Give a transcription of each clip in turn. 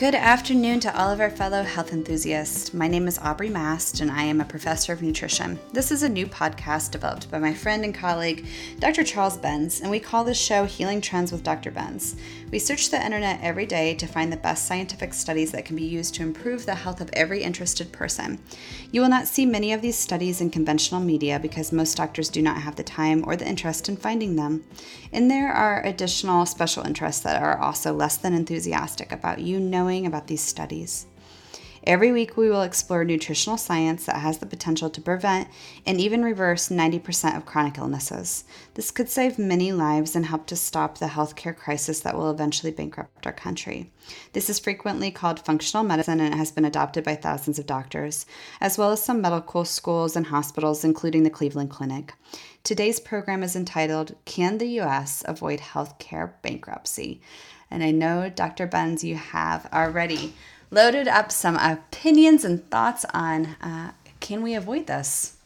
Good afternoon to all of our fellow health enthusiasts. My name is Aubrey Mast, and I am a professor of nutrition. This is a new podcast developed by my friend and colleague, Dr. Charles Benz, and we call this show Healing Trends with Dr. Benz. We search the internet every day to find the best scientific studies that can be used to improve the health of every interested person. You will not see many of these studies in conventional media because most doctors do not have the time or the interest in finding them. And there are additional special interests that are also less than enthusiastic about you knowing about these studies. Every week, we will explore nutritional science that has the potential to prevent and even reverse 90% of chronic illnesses. This could save many lives and help to stop the healthcare crisis that will eventually bankrupt our country. This is frequently called functional medicine and it has been adopted by thousands of doctors, as well as some medical schools and hospitals, including the Cleveland Clinic. Today's program is entitled Can the U.S. Avoid Healthcare Bankruptcy? And I know, Dr. Benz, you have already loaded up some opinions and thoughts on uh, can we avoid this?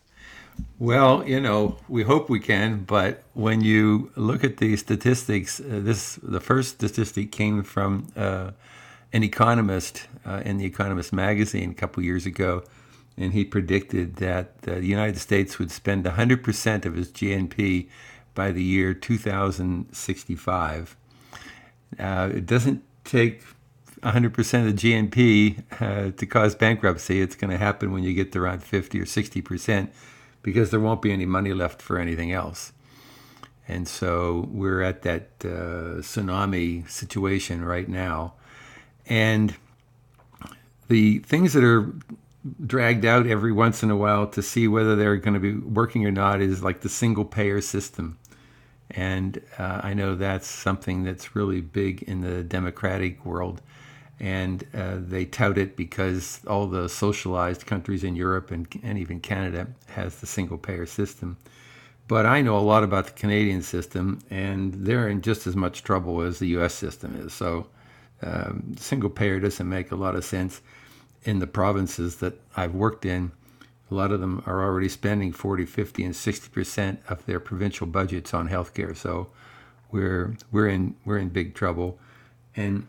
Well, you know, we hope we can, but when you look at the statistics, uh, this the first statistic came from uh, an economist uh, in the Economist magazine a couple years ago, and he predicted that the United States would spend 100% of its GNP by the year 2065. Uh, it doesn't take 100% of the GNP uh, to cause bankruptcy. It's going to happen when you get to around 50 or 60% because there won't be any money left for anything else. And so we're at that uh, tsunami situation right now. And the things that are dragged out every once in a while to see whether they're going to be working or not is like the single payer system. And uh, I know that's something that's really big in the democratic world. And uh, they tout it because all the socialized countries in Europe and, and even Canada has the single payer system. But I know a lot about the Canadian system, and they're in just as much trouble as the US system is. So um, single payer doesn't make a lot of sense in the provinces that I've worked in a lot of them are already spending 40, 50, and 60 percent of their provincial budgets on healthcare. So we're we're in we're in big trouble. And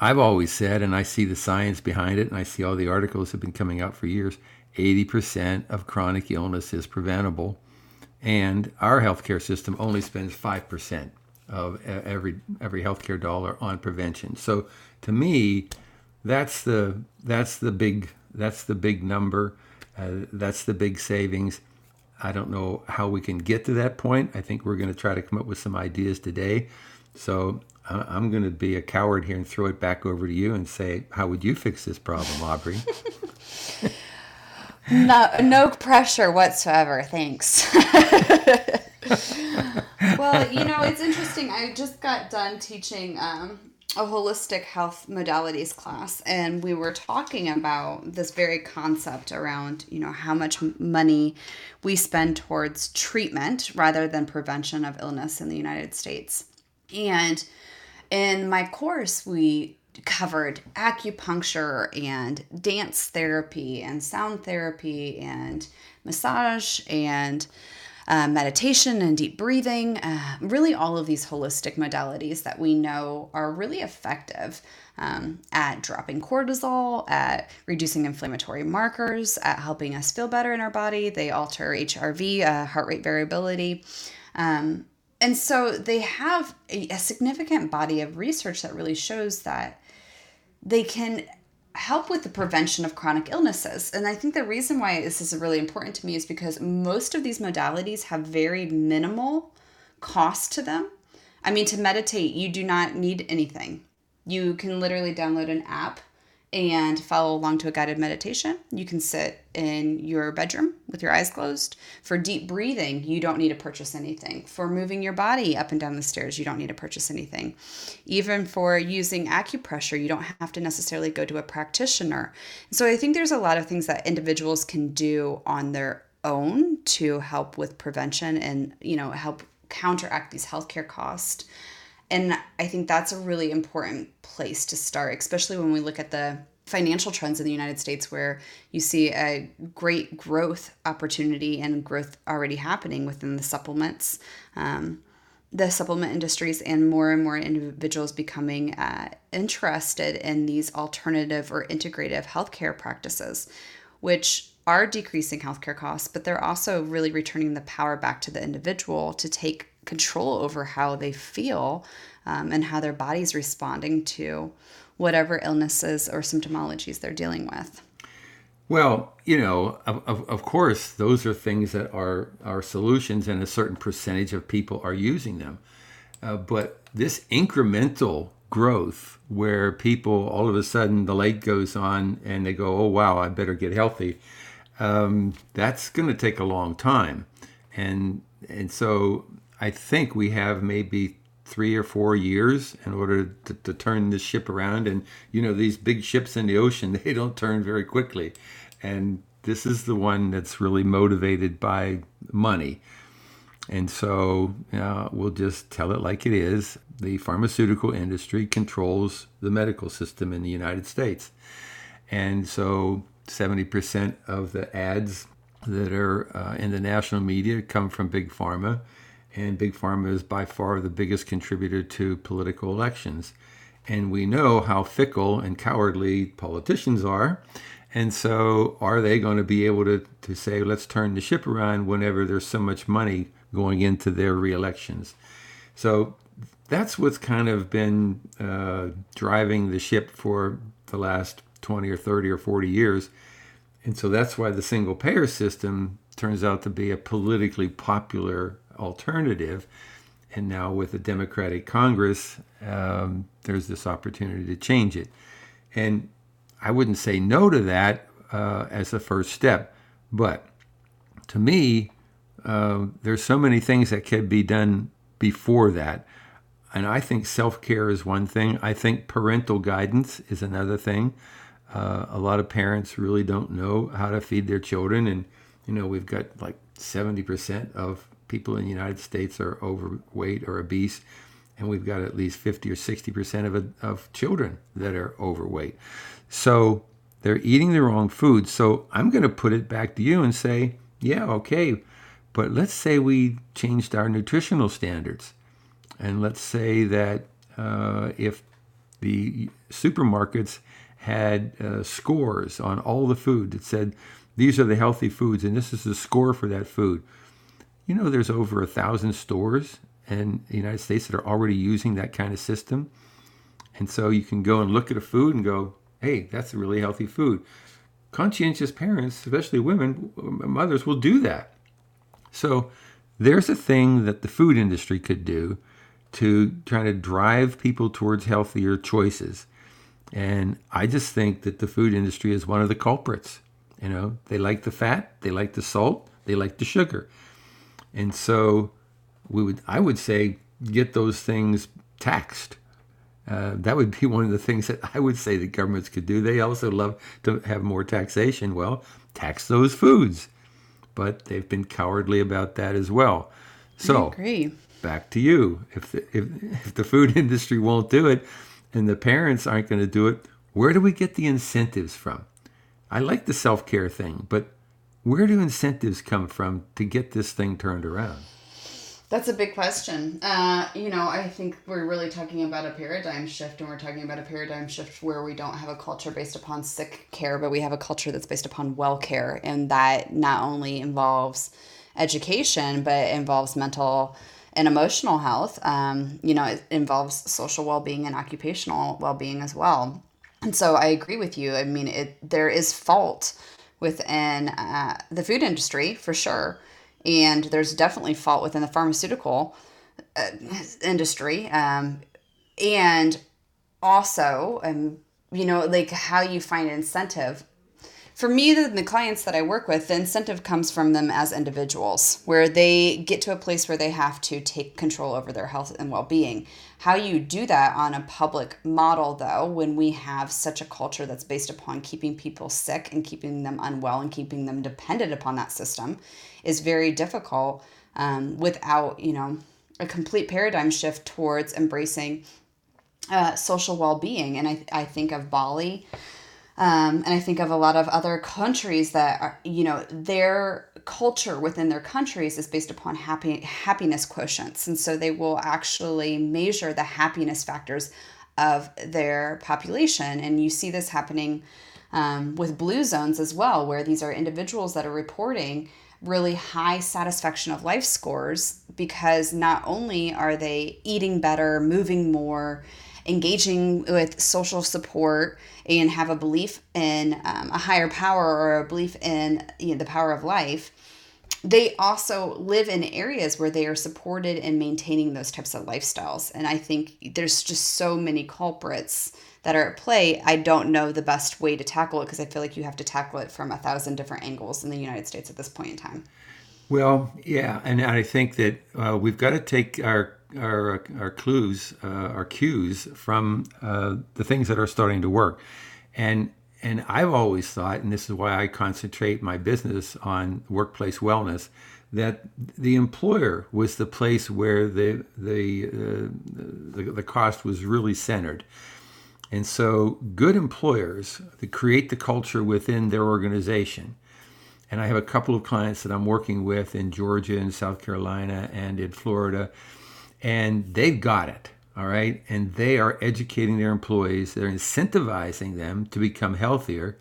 I've always said, and I see the science behind it, and I see all the articles have been coming out for years. 80% of chronic illness is preventable, and our healthcare system only spends 5% of every every healthcare dollar on prevention. So to me, that's the that's the big that's the big number. Uh, that's the big savings. I don't know how we can get to that point. I think we're going to try to come up with some ideas today. So I'm going to be a coward here and throw it back over to you and say, how would you fix this problem, Aubrey? no, no pressure whatsoever. Thanks. well, you know, it's interesting. I just got done teaching um, a holistic health modalities class and we were talking about this very concept around you know how much money we spend towards treatment rather than prevention of illness in the united states and in my course we covered acupuncture and dance therapy and sound therapy and massage and uh, meditation and deep breathing, uh, really all of these holistic modalities that we know are really effective um, at dropping cortisol, at reducing inflammatory markers, at helping us feel better in our body. They alter HRV, uh, heart rate variability. Um, and so they have a, a significant body of research that really shows that they can help with the prevention of chronic illnesses. And I think the reason why this is really important to me is because most of these modalities have very minimal cost to them. I mean, to meditate, you do not need anything. You can literally download an app and follow along to a guided meditation. You can sit in your bedroom with your eyes closed. For deep breathing, you don't need to purchase anything. For moving your body up and down the stairs, you don't need to purchase anything. Even for using acupressure, you don't have to necessarily go to a practitioner. So I think there's a lot of things that individuals can do on their own to help with prevention and, you know, help counteract these healthcare costs. And I think that's a really important place to start, especially when we look at the financial trends in the United States where you see a great growth opportunity and growth already happening within the supplements. Um, the supplement industries and more and more individuals becoming uh, interested in these alternative or integrative healthcare practices, which are decreasing healthcare costs, but they're also really returning the power back to the individual to take control over how they feel um, and how their body's responding to whatever illnesses or symptomologies they're dealing with. Well, you know, of, of, of, course, those are things that are, are solutions, and a certain percentage of people are using them. Uh, but this incremental growth, where people all of a sudden the light goes on and they go, oh, wow, I better get healthy, um, that's going to take a long time. And, and so I think we have maybe three or four years in order to, to turn this ship around. And, you know, these big ships in the ocean, they don't turn very quickly. And this is the one that's really motivated by money. And so uh, we'll just tell it like it is. The pharmaceutical industry controls the medical system in the United States. And so 70% of the ads that are uh, in the national media come from Big Pharma. And Big Pharma is by far the biggest contributor to political elections. And we know how fickle and cowardly politicians are. And so, are they going to be able to, to say, let's turn the ship around whenever there's so much money going into their re-elections? So, that's what's kind of been uh, driving the ship for the last 20 or 30 or 40 years. And so, that's why the single payer system turns out to be a politically popular alternative. And now, with the Democratic Congress, um, there's this opportunity to change it. And I wouldn't say no to that uh, as a first step. But to me, uh, there's so many things that could be done before that. And I think self care is one thing. I think parental guidance is another thing. Uh, a lot of parents really don't know how to feed their children. And, you know, we've got like 70% of people in the United States are overweight or obese. And we've got at least 50 or 60% of, of children that are overweight. So they're eating the wrong food. So I'm going to put it back to you and say, yeah, okay, but let's say we changed our nutritional standards. And let's say that uh, if the supermarkets had uh, scores on all the food that said, these are the healthy foods, and this is the score for that food. You know, there's over a thousand stores in the United States that are already using that kind of system. And so you can go and look at a food and go, hey, that's a really healthy food. Conscientious parents, especially women, mothers, will do that. So there's a thing that the food industry could do to try to drive people towards healthier choices. And I just think that the food industry is one of the culprits. You know, they like the fat, they like the salt, they like the sugar. And so we would I would say get those things taxed uh, that would be one of the things that I would say that governments could do. They also love to have more taxation. Well, tax those foods, but they've been cowardly about that as well. So, back to you. If the, if, if the food industry won't do it, and the parents aren't going to do it, where do we get the incentives from? I like the self care thing, but where do incentives come from to get this thing turned around? That's a big question. Uh, you know, I think we're really talking about a paradigm shift, and we're talking about a paradigm shift where we don't have a culture based upon sick care, but we have a culture that's based upon well care, and that not only involves education, but involves mental and emotional health. Um, you know, it involves social well being and occupational well being as well. And so I agree with you. I mean, it there is fault within uh, the food industry for sure. And there's definitely fault within the pharmaceutical uh, industry um, and also um, you know like how you find incentive for me the, the clients that i work with the incentive comes from them as individuals where they get to a place where they have to take control over their health and well-being. How you do that on a public model though when we have such a culture that's based upon keeping people sick and keeping them unwell and keeping them dependent upon that system is very difficult um, without you know a complete paradigm shift towards embracing uh, social well-being. And I, I think of bali Um, and I think of a lot of other countries that are, you know, their culture within their countries is based upon happy happiness quotients, and so they will actually measure the happiness factors of their population. And you see this happening um, with blue zones as well, where these are individuals that are reporting really high satisfaction of life scores because not only are they eating better, moving more, engaging with social support, and have a belief in um, a higher power or a belief in you know, the power of life they also live in areas where they are supported in maintaining those types of lifestyles. And I think there's just so many culprits that are at play. I don't know the best way to tackle it because I feel like you have to tackle it from a thousand different angles in the United States at this point in time. Well, yeah, and I think that uh, we've got to take our our, our clues, uh, our cues from uh, the things that are starting to work, and and I've always thought, and this is why I concentrate my business on workplace wellness, that the employer was the place where the the, uh, the, the cost was really centered. And so, good employers that create the culture within their organization. And I have a couple of clients that I'm working with in Georgia and South Carolina and in Florida, and they've got it all right? And they are educating their employees, they're incentivizing them to become healthier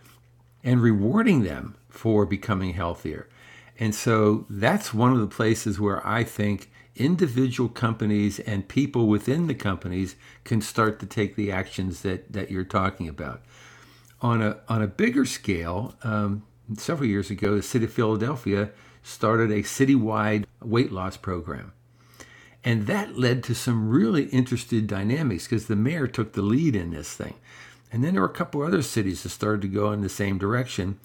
and rewarding them for becoming healthier. And so that's one of the places where I think individual companies and people within the companies can start to take the actions that, that you're talking about. On a, on a bigger scale, um, several years ago, the city of Philadelphia started a citywide weight loss program. And that led to some really interesting dynamics because the mayor took the lead in this thing. And then there were a couple other cities that started to go in the same direction.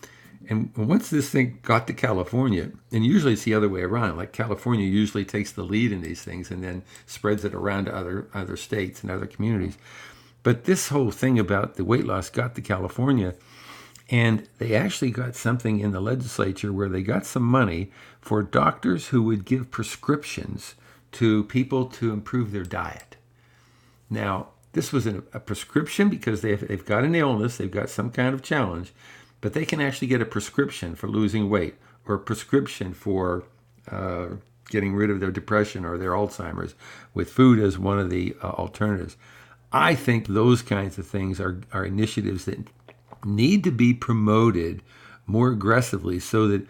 And once this thing got to California, and usually it's the other way around, like California usually takes the lead in these things and then spreads it around to other other states and other communities. But this whole thing about the weight loss got to California, and they actually got something in the legislature where they got some money for doctors who would give prescriptions to people to improve their diet. Now, this was a, prescription because they've, they've got an illness, they've got some kind of challenge, but they can actually get a prescription for losing weight or a prescription for uh, getting rid of their depression or their Alzheimer's with food as one of the uh, alternatives. I think those kinds of things are, are initiatives that need to be promoted more aggressively so that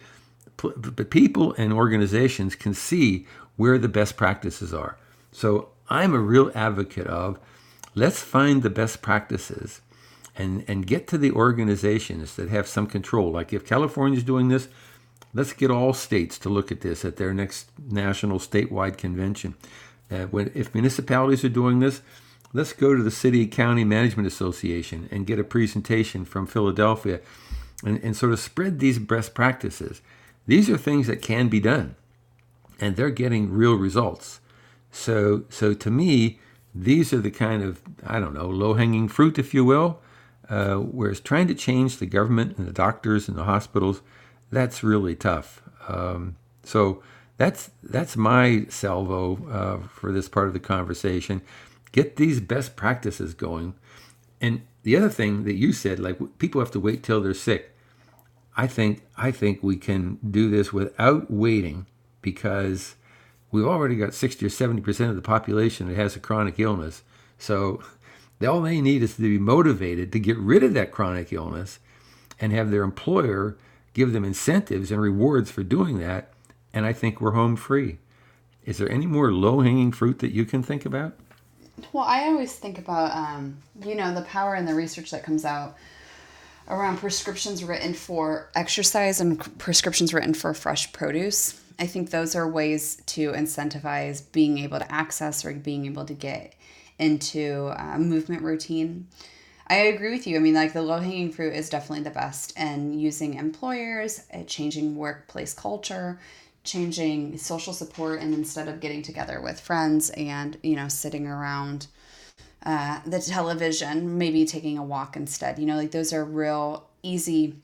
people and organizations can see where the best practices are. So I'm a real advocate of let's find the best practices and, and get to the organizations that have some control. Like if California is doing this, let's get all states to look at this at their next national statewide convention. Uh, when, if municipalities are doing this, let's go to the City County Management Association and get a presentation from Philadelphia and, and sort of spread these best practices. These are things that can be done and they're getting real results. So, so to me, these are the kind of I don't know low hanging fruit, if you will. Uh, whereas trying to change the government and the doctors and the hospitals, that's really tough. Um, so that's that's my salvo uh, for this part of the conversation. Get these best practices going. And the other thing that you said, like people have to wait till they're sick. I think I think we can do this without waiting because we've already got 60 or 70% of the population that has a chronic illness. So all they need is to be motivated to get rid of that chronic illness and have their employer give them incentives and rewards for doing that. And I think we're home free. Is there any more low hanging fruit that you can think about? Well, I always think about, um, you know, the power and the research that comes out around prescriptions written for exercise and prescriptions written for fresh produce. I think those are ways to incentivize being able to access or being able to get into a movement routine. I agree with you. I mean, like the low hanging fruit is definitely the best, and using employers, uh, changing workplace culture, changing social support, and instead of getting together with friends and you know sitting around uh, the television, maybe taking a walk instead. You know, like those are real easy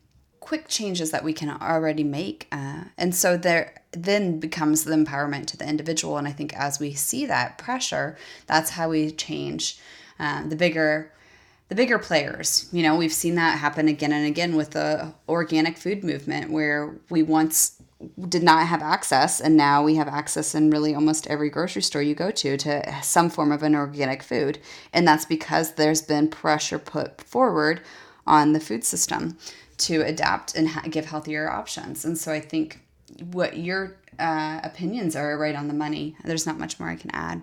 quick changes that we can already make uh, and so there then becomes the empowerment to the individual and i think as we see that pressure that's how we change uh, the bigger the bigger players. You know, we've seen that happen again and again with the organic food movement where we once did not have access and now we have access in really almost every grocery store you go to to some form of an organic food and that's because there's been pressure put forward on the food system to adapt and ha- give healthier options and so i think what your uh, opinions are right on the money there's not much more i can add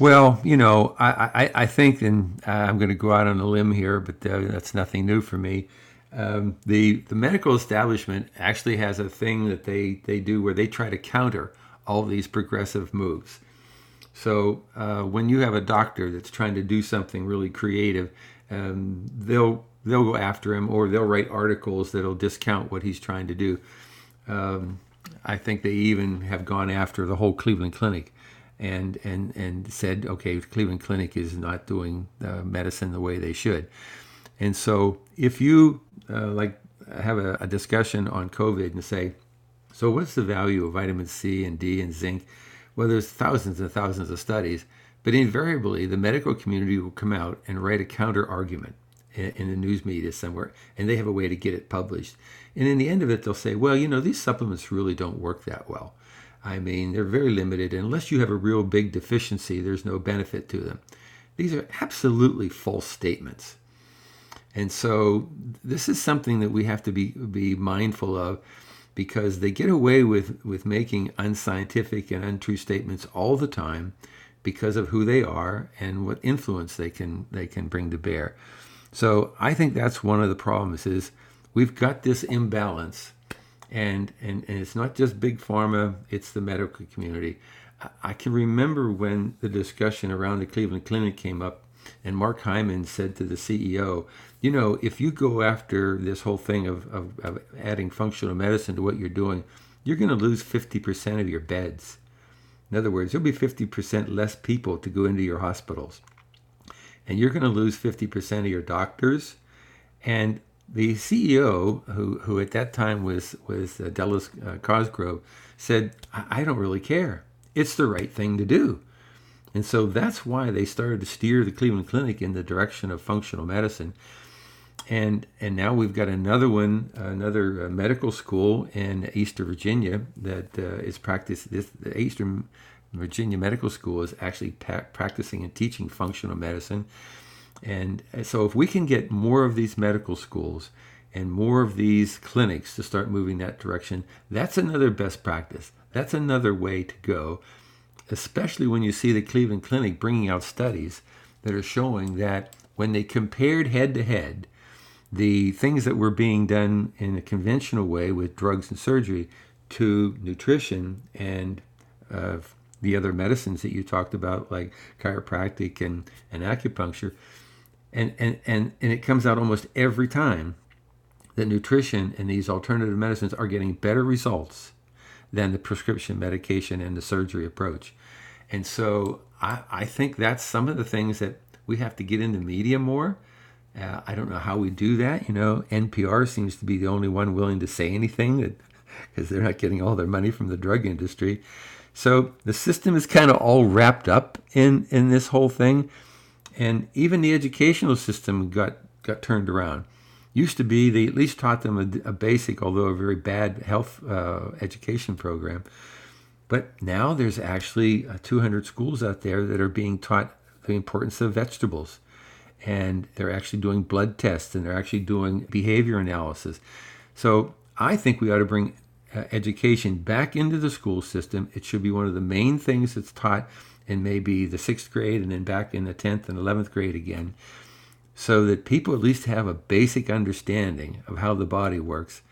well, you know, I, I, I think, and I'm going to go out on a limb here, but uh, that's nothing new for me. Um, the the medical establishment actually has a thing that they they do where they try to counter all these progressive moves. So uh, when you have a doctor that's trying to do something really creative, um, they'll they'll go after him or they'll write articles that'll discount what he's trying to do. Um, I think they even have gone after the whole Cleveland Clinic and and and said, okay, Cleveland Clinic is not doing medicine the way they should. And so, if you uh, like have a, a, discussion on COVID and say, so what's the value of vitamin C and D and zinc? Well, there's thousands and thousands of studies, but invariably the medical community will come out and write a counter argument in, the news media somewhere, and they have a way to get it published. And in the end of it, they'll say, well, you know, these supplements really don't work that well. I mean, they're very limited. Unless you have a real big deficiency, there's no benefit to them. These are absolutely false statements. And so this is something that we have to be, be mindful of because they get away with, with making unscientific and untrue statements all the time because of who they are and what influence they can they can bring to bear. So I think that's one of the problems is we've got this imbalance and, and, and it's not just big pharma, it's the medical community. I can remember when the discussion around the Cleveland Clinic came up, and Mark Hyman said to the CEO, You know, if you go after this whole thing of, of, of adding functional medicine to what you're doing, you're going to lose 50% of your beds. In other words, there'll be 50% less people to go into your hospitals. And you're going to lose 50% of your doctors. And the CEO, who, who at that time was, was uh, Delos uh, Cosgrove, said, I, I don't really care. It's the right thing to do. And so that's why they started to steer the Cleveland Clinic in the direction of functional medicine. And and now we've got another one, another uh, medical school in Eastern Virginia that uh, is practiced. This the Eastern Virginia Medical School is actually pa- practicing and teaching functional medicine. And so, if we can get more of these medical schools and more of these clinics to start moving that direction, that's another best practice. That's another way to go, especially when you see the Cleveland Clinic bringing out studies that are showing that when they compared head to head the things that were being done in a conventional way with drugs and surgery to nutrition and uh, the other medicines that you talked about, like chiropractic and, and acupuncture, and, and, and, and it comes out almost every time that nutrition and these alternative medicines are getting better results than the prescription medication and the surgery approach. And so I, I think that's some of the things that we have to get into media more. Uh, I don't know how we do that. You know, NPR seems to be the only one willing to say anything because they're not getting all their money from the drug industry. So the system is kind of all wrapped up in, in this whole thing and even the educational system got got turned around. Used to be they at least taught them a, a basic, although a very bad health uh, education program. But now there's actually uh, 200 schools out there that are being taught the importance of vegetables, and they're actually doing blood tests and they're actually doing behavior analysis. So I think we ought to bring Uh, education back into the school system. It should be one of the main things that's taught in maybe the sixth grade and then back in the 10th and 11th grade again, so that people at least have a basic understanding of how the body works.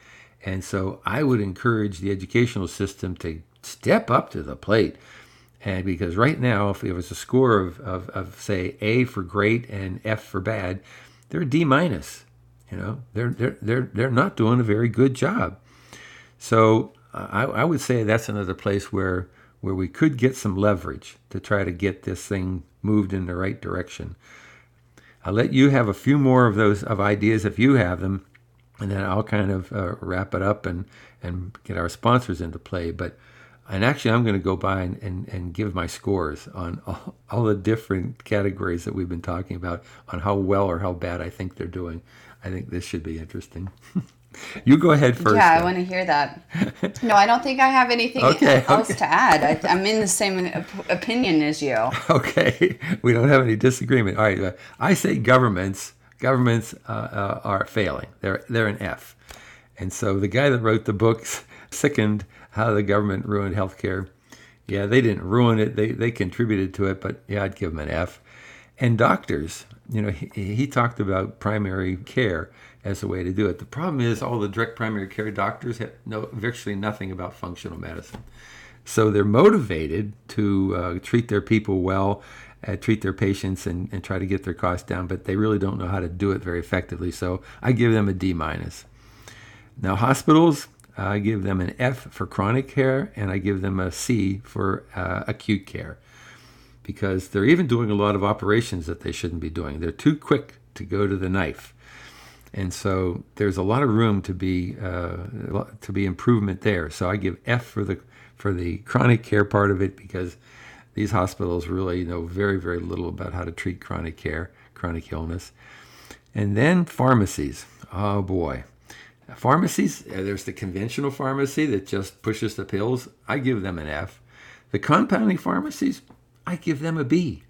And so I would encourage the educational system to step up to the plate. And because right now, if it was a score of, of, of say A for great and F for bad, they're D minus. You know, they're they're they're they're not doing a very good job. So I, I would say that's another place where where we could get some leverage to try to get this thing moved in the right direction. I'll let you have a few more of those of ideas if you have them, and then I'll kind of uh, wrap it up and and get our sponsors into play. But And actually, I'm going to go by and, and, and give my scores on all, all the different categories that we've been talking about on how well or how bad I think they're doing. I think this should be interesting. you go ahead first. Yeah, I want to hear that. No, I don't think I have anything Okay, else okay. to add. I, I'm in the same op- opinion as you. Okay, we don't have any disagreement. All right, uh, I say governments governments uh, uh, are failing. They're they're an F, and so the guy that wrote the books sickened how the government ruined healthcare. Yeah, they didn't ruin it. They they contributed to it, but yeah, I'd give them an F. And doctors, you know, he, he talked about primary care as a way to do it. The problem is all the direct primary care doctors have know virtually nothing about functional medicine. So they're motivated to uh, treat their people well, uh, treat their patients, and, and try to get their costs down, but they really don't know how to do it very effectively. So I give them a D minus. Now hospitals, I give them an F for chronic care, and I give them a C for uh, acute care, because they're even doing a lot of operations that they shouldn't be doing. They're too quick to go to the knife and so there's a lot of room to be uh, to be improvement there. So I give F for the for the chronic care part of it because these hospitals really know very very little about how to treat chronic care, chronic illness, and then pharmacies. Oh boy, pharmacies. uh, There's the conventional pharmacy that just pushes the pills. I give them an F. The compounding pharmacies, I give them a B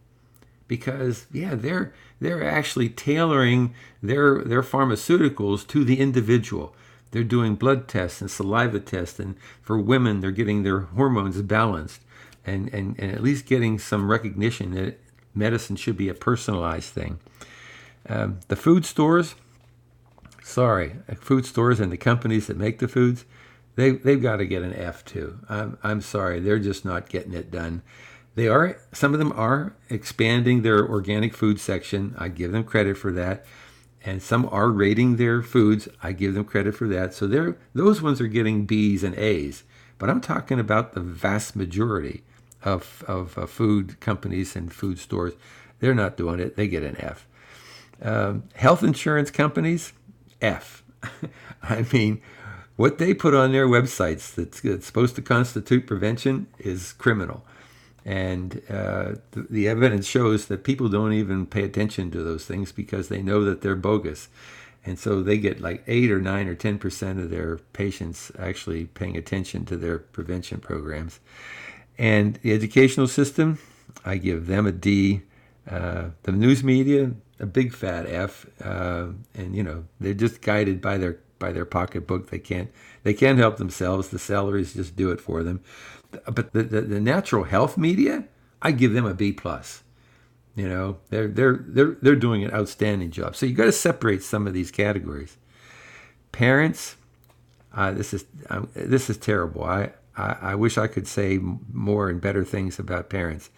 because yeah they're they're actually tailoring their their pharmaceuticals to the individual. They're doing blood tests and saliva tests and for women they're getting their hormones balanced and and, and at least getting some recognition that medicine should be a personalized thing. Um, the food stores sorry food stores and the companies that make the foods they, they've got to get an f too. I'm, I'm sorry they're just not getting it done they are some of them are expanding their organic food section. I give them credit for that. And some are rating their foods. I give them credit for that. So they're those ones are getting B's and A's. But I'm talking about the vast majority of, of uh, food companies and food stores. They're not doing it. They get an F. Um, health insurance companies, F. I mean, what they put on their websites that's, that's supposed to constitute prevention is criminal. And uh, the, the evidence shows that people don't even pay attention to those things because they know that they're bogus. And so they get like 8 or 9 or 10% of their patients actually paying attention to their prevention programs. And the educational system, I give them a D. Uh, the news media, a big fat F. Uh, and you know they're just guided by their by their pocketbook. They can't they can't help themselves. The salaries just do it for them. But the, the, the natural health media, I give them a B plus. You know they're they're they're they're doing an outstanding job. So you got to separate some of these categories. Parents, uh, this is um, this is terrible. I, I I wish I could say more and better things about parents,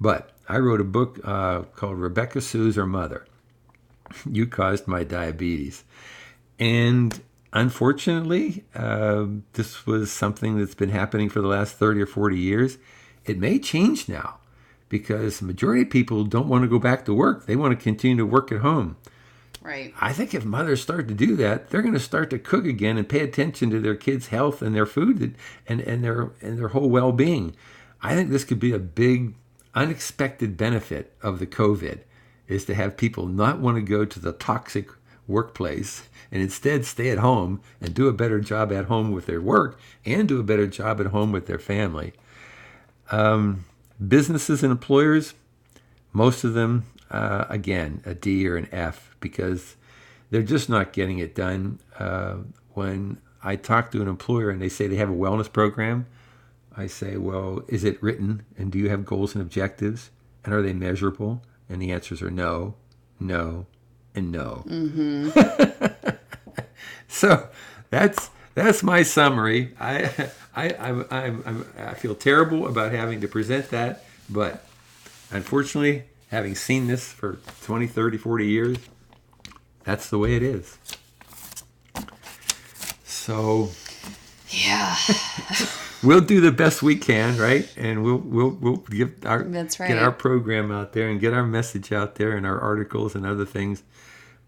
but I wrote a book uh, called Rebecca Sue's Her Mother. You caused my diabetes, and unfortunately, uh, this was something that's been happening for the last thirty or forty years. It may change now because the majority of people don't want to go back to work. They want to continue to work at home. Right. I think if mothers start to do that, they're going to start to cook again and pay attention to their kids' health and their food and, and their and their whole well-being. I think this could be a big unexpected benefit of the COVID is to have people not want to go to the toxic workplace and instead stay at home and do a better job at home with their work and do a better job at home with their family. Um, businesses and employers, most of them, uh, again, a D or an F because they're just not getting it done. Uh, when I talk to an employer and they say they have a wellness program, I say, well, is it written? And do you have goals and objectives? And are they measurable? And the answers are no, no, and no. Mm-hmm. so that's that's my summary. I I I, I, I, I feel terrible about having to present that, but unfortunately, having seen this for 20, 30, 40 years, that's the way it is. So Yeah. we'll do the best we can, right? And we'll we'll we'll give our That's get our program out there and get our message out there and our articles and other things.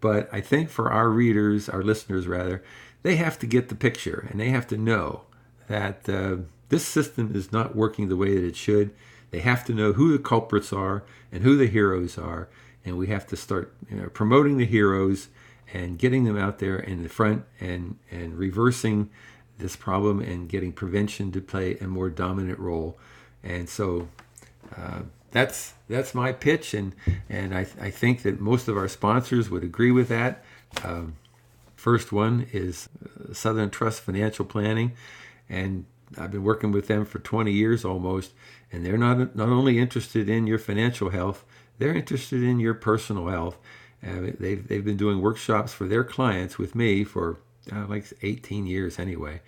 But I think for our readers, our listeners rather, they have to get the picture and they have to know that uh, this system is not working the way that it should. They have to know who the culprits are and who the heroes are, and we have to start you know, promoting the heroes and getting them out there in the front and and reversing this problem and getting prevention to play a more dominant role. And so uh, that's that's my pitch, and and I, I think that most of our sponsors would agree with that. Um, first one is uh, Southern Trust Financial Planning, and I've been working with them for 20 years almost, and they're not not only interested in your financial health, they're interested in your personal health. Uh, they've they've been doing workshops for their clients with me for uh, like 18 years anyway.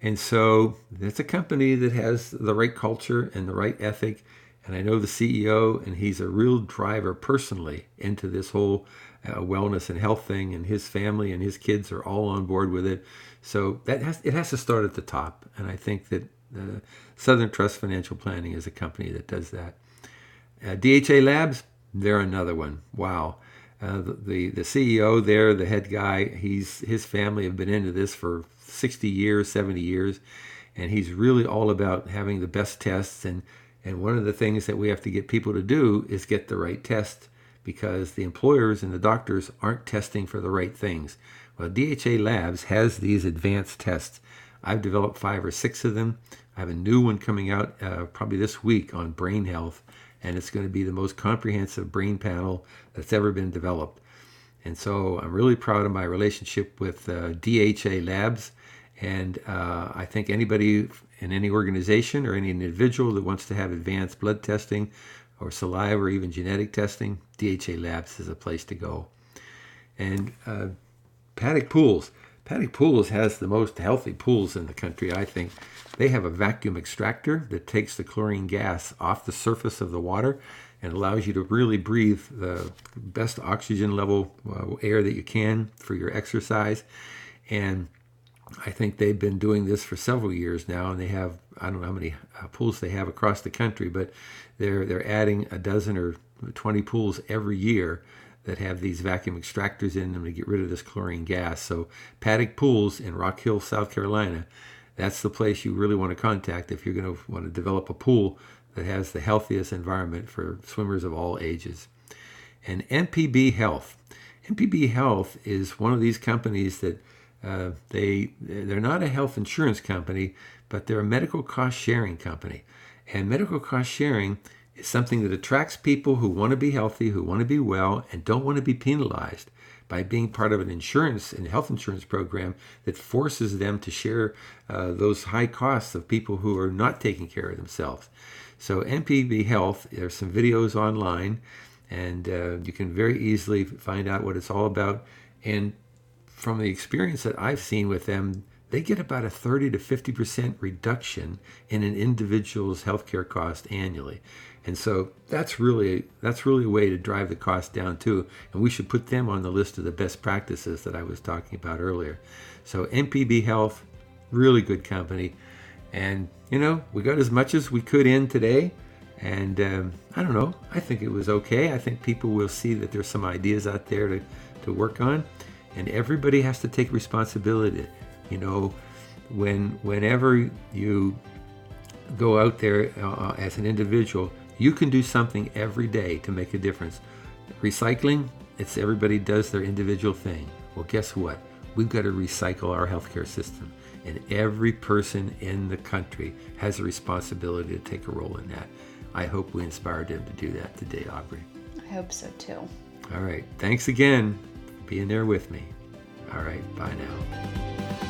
And so it's a company that has the right culture and the right ethic. And I know the CEO, and he's a real driver personally into this whole uh, wellness and health thing. And his family and his kids are all on board with it. So that has it has to start at the top. And I think that Southern Trust Financial Planning is a company that does that. Uh, DHA Labs, they're another one. Wow. Uh, the, the CEO there, the head guy, he's his family have been into this for 60 years, 70 years, and he's really all about having the best tests. And and one of the things that we have to get people to do is get the right test because the employers and the doctors aren't testing for the right things. Well, DHA Labs has these advanced tests. I've developed five or six of them. I have a new one coming out uh, probably this week on brain health and it's going to be the most comprehensive brain panel that's ever been developed. And so I'm really proud of my relationship with uh, DHA Labs. And uh, I think anybody in any organization or any individual that wants to have advanced blood testing or saliva or even genetic testing, DHA Labs is a place to go. And uh, Paddock Pools. Paddock Pools has the most healthy pools in the country, I think. They have a vacuum extractor that takes the chlorine gas off the surface of the water and allows you to really breathe the best oxygen level uh, air that you can for your exercise. And I think they've been doing this for several years now, and they have I don't know how many uh, pools they have across the country, but they're they're adding a dozen or 20 pools every year that have these vacuum extractors in them to get rid of this chlorine gas. So Paddock Pools in Rock Hill, South Carolina that's the place you really want to contact if you're going to want to develop a pool that has the healthiest environment for swimmers of all ages. And MPB Health. MPB Health is one of these companies that uh, they they're not a health insurance company, but they're a medical cost sharing company. And medical cost sharing is something that attracts people who want to be healthy, who want to be well, and don't want to be penalized by being part of an insurance and health insurance program that forces them to share uh, those high costs of people who are not taking care of themselves. So MPB Health, there's some videos online, and uh, you can very easily find out what it's all about. And from the experience that I've seen with them, they get about a 30 to 50% reduction in an individual's healthcare cost annually. And so that's really that's really a way to drive the cost down too. And we should put them on the list of the best practices that I was talking about earlier. So MPB Health, really good company. And you know, we got as much as we could in today. And um, I don't know, I think it was okay. I think people will see that there's some ideas out there to, to work on. And everybody has to take responsibility. You know, when whenever you go out there uh, as an individual, you can do something every day to make a difference. Recycling, it's everybody does their individual thing. Well, guess what? We've got to recycle our healthcare system. And every person in the country has a responsibility to take a role in that. I hope we inspired them to do that today, Aubrey. I hope so too. All right. Thanks again being there with me. All right, bye now.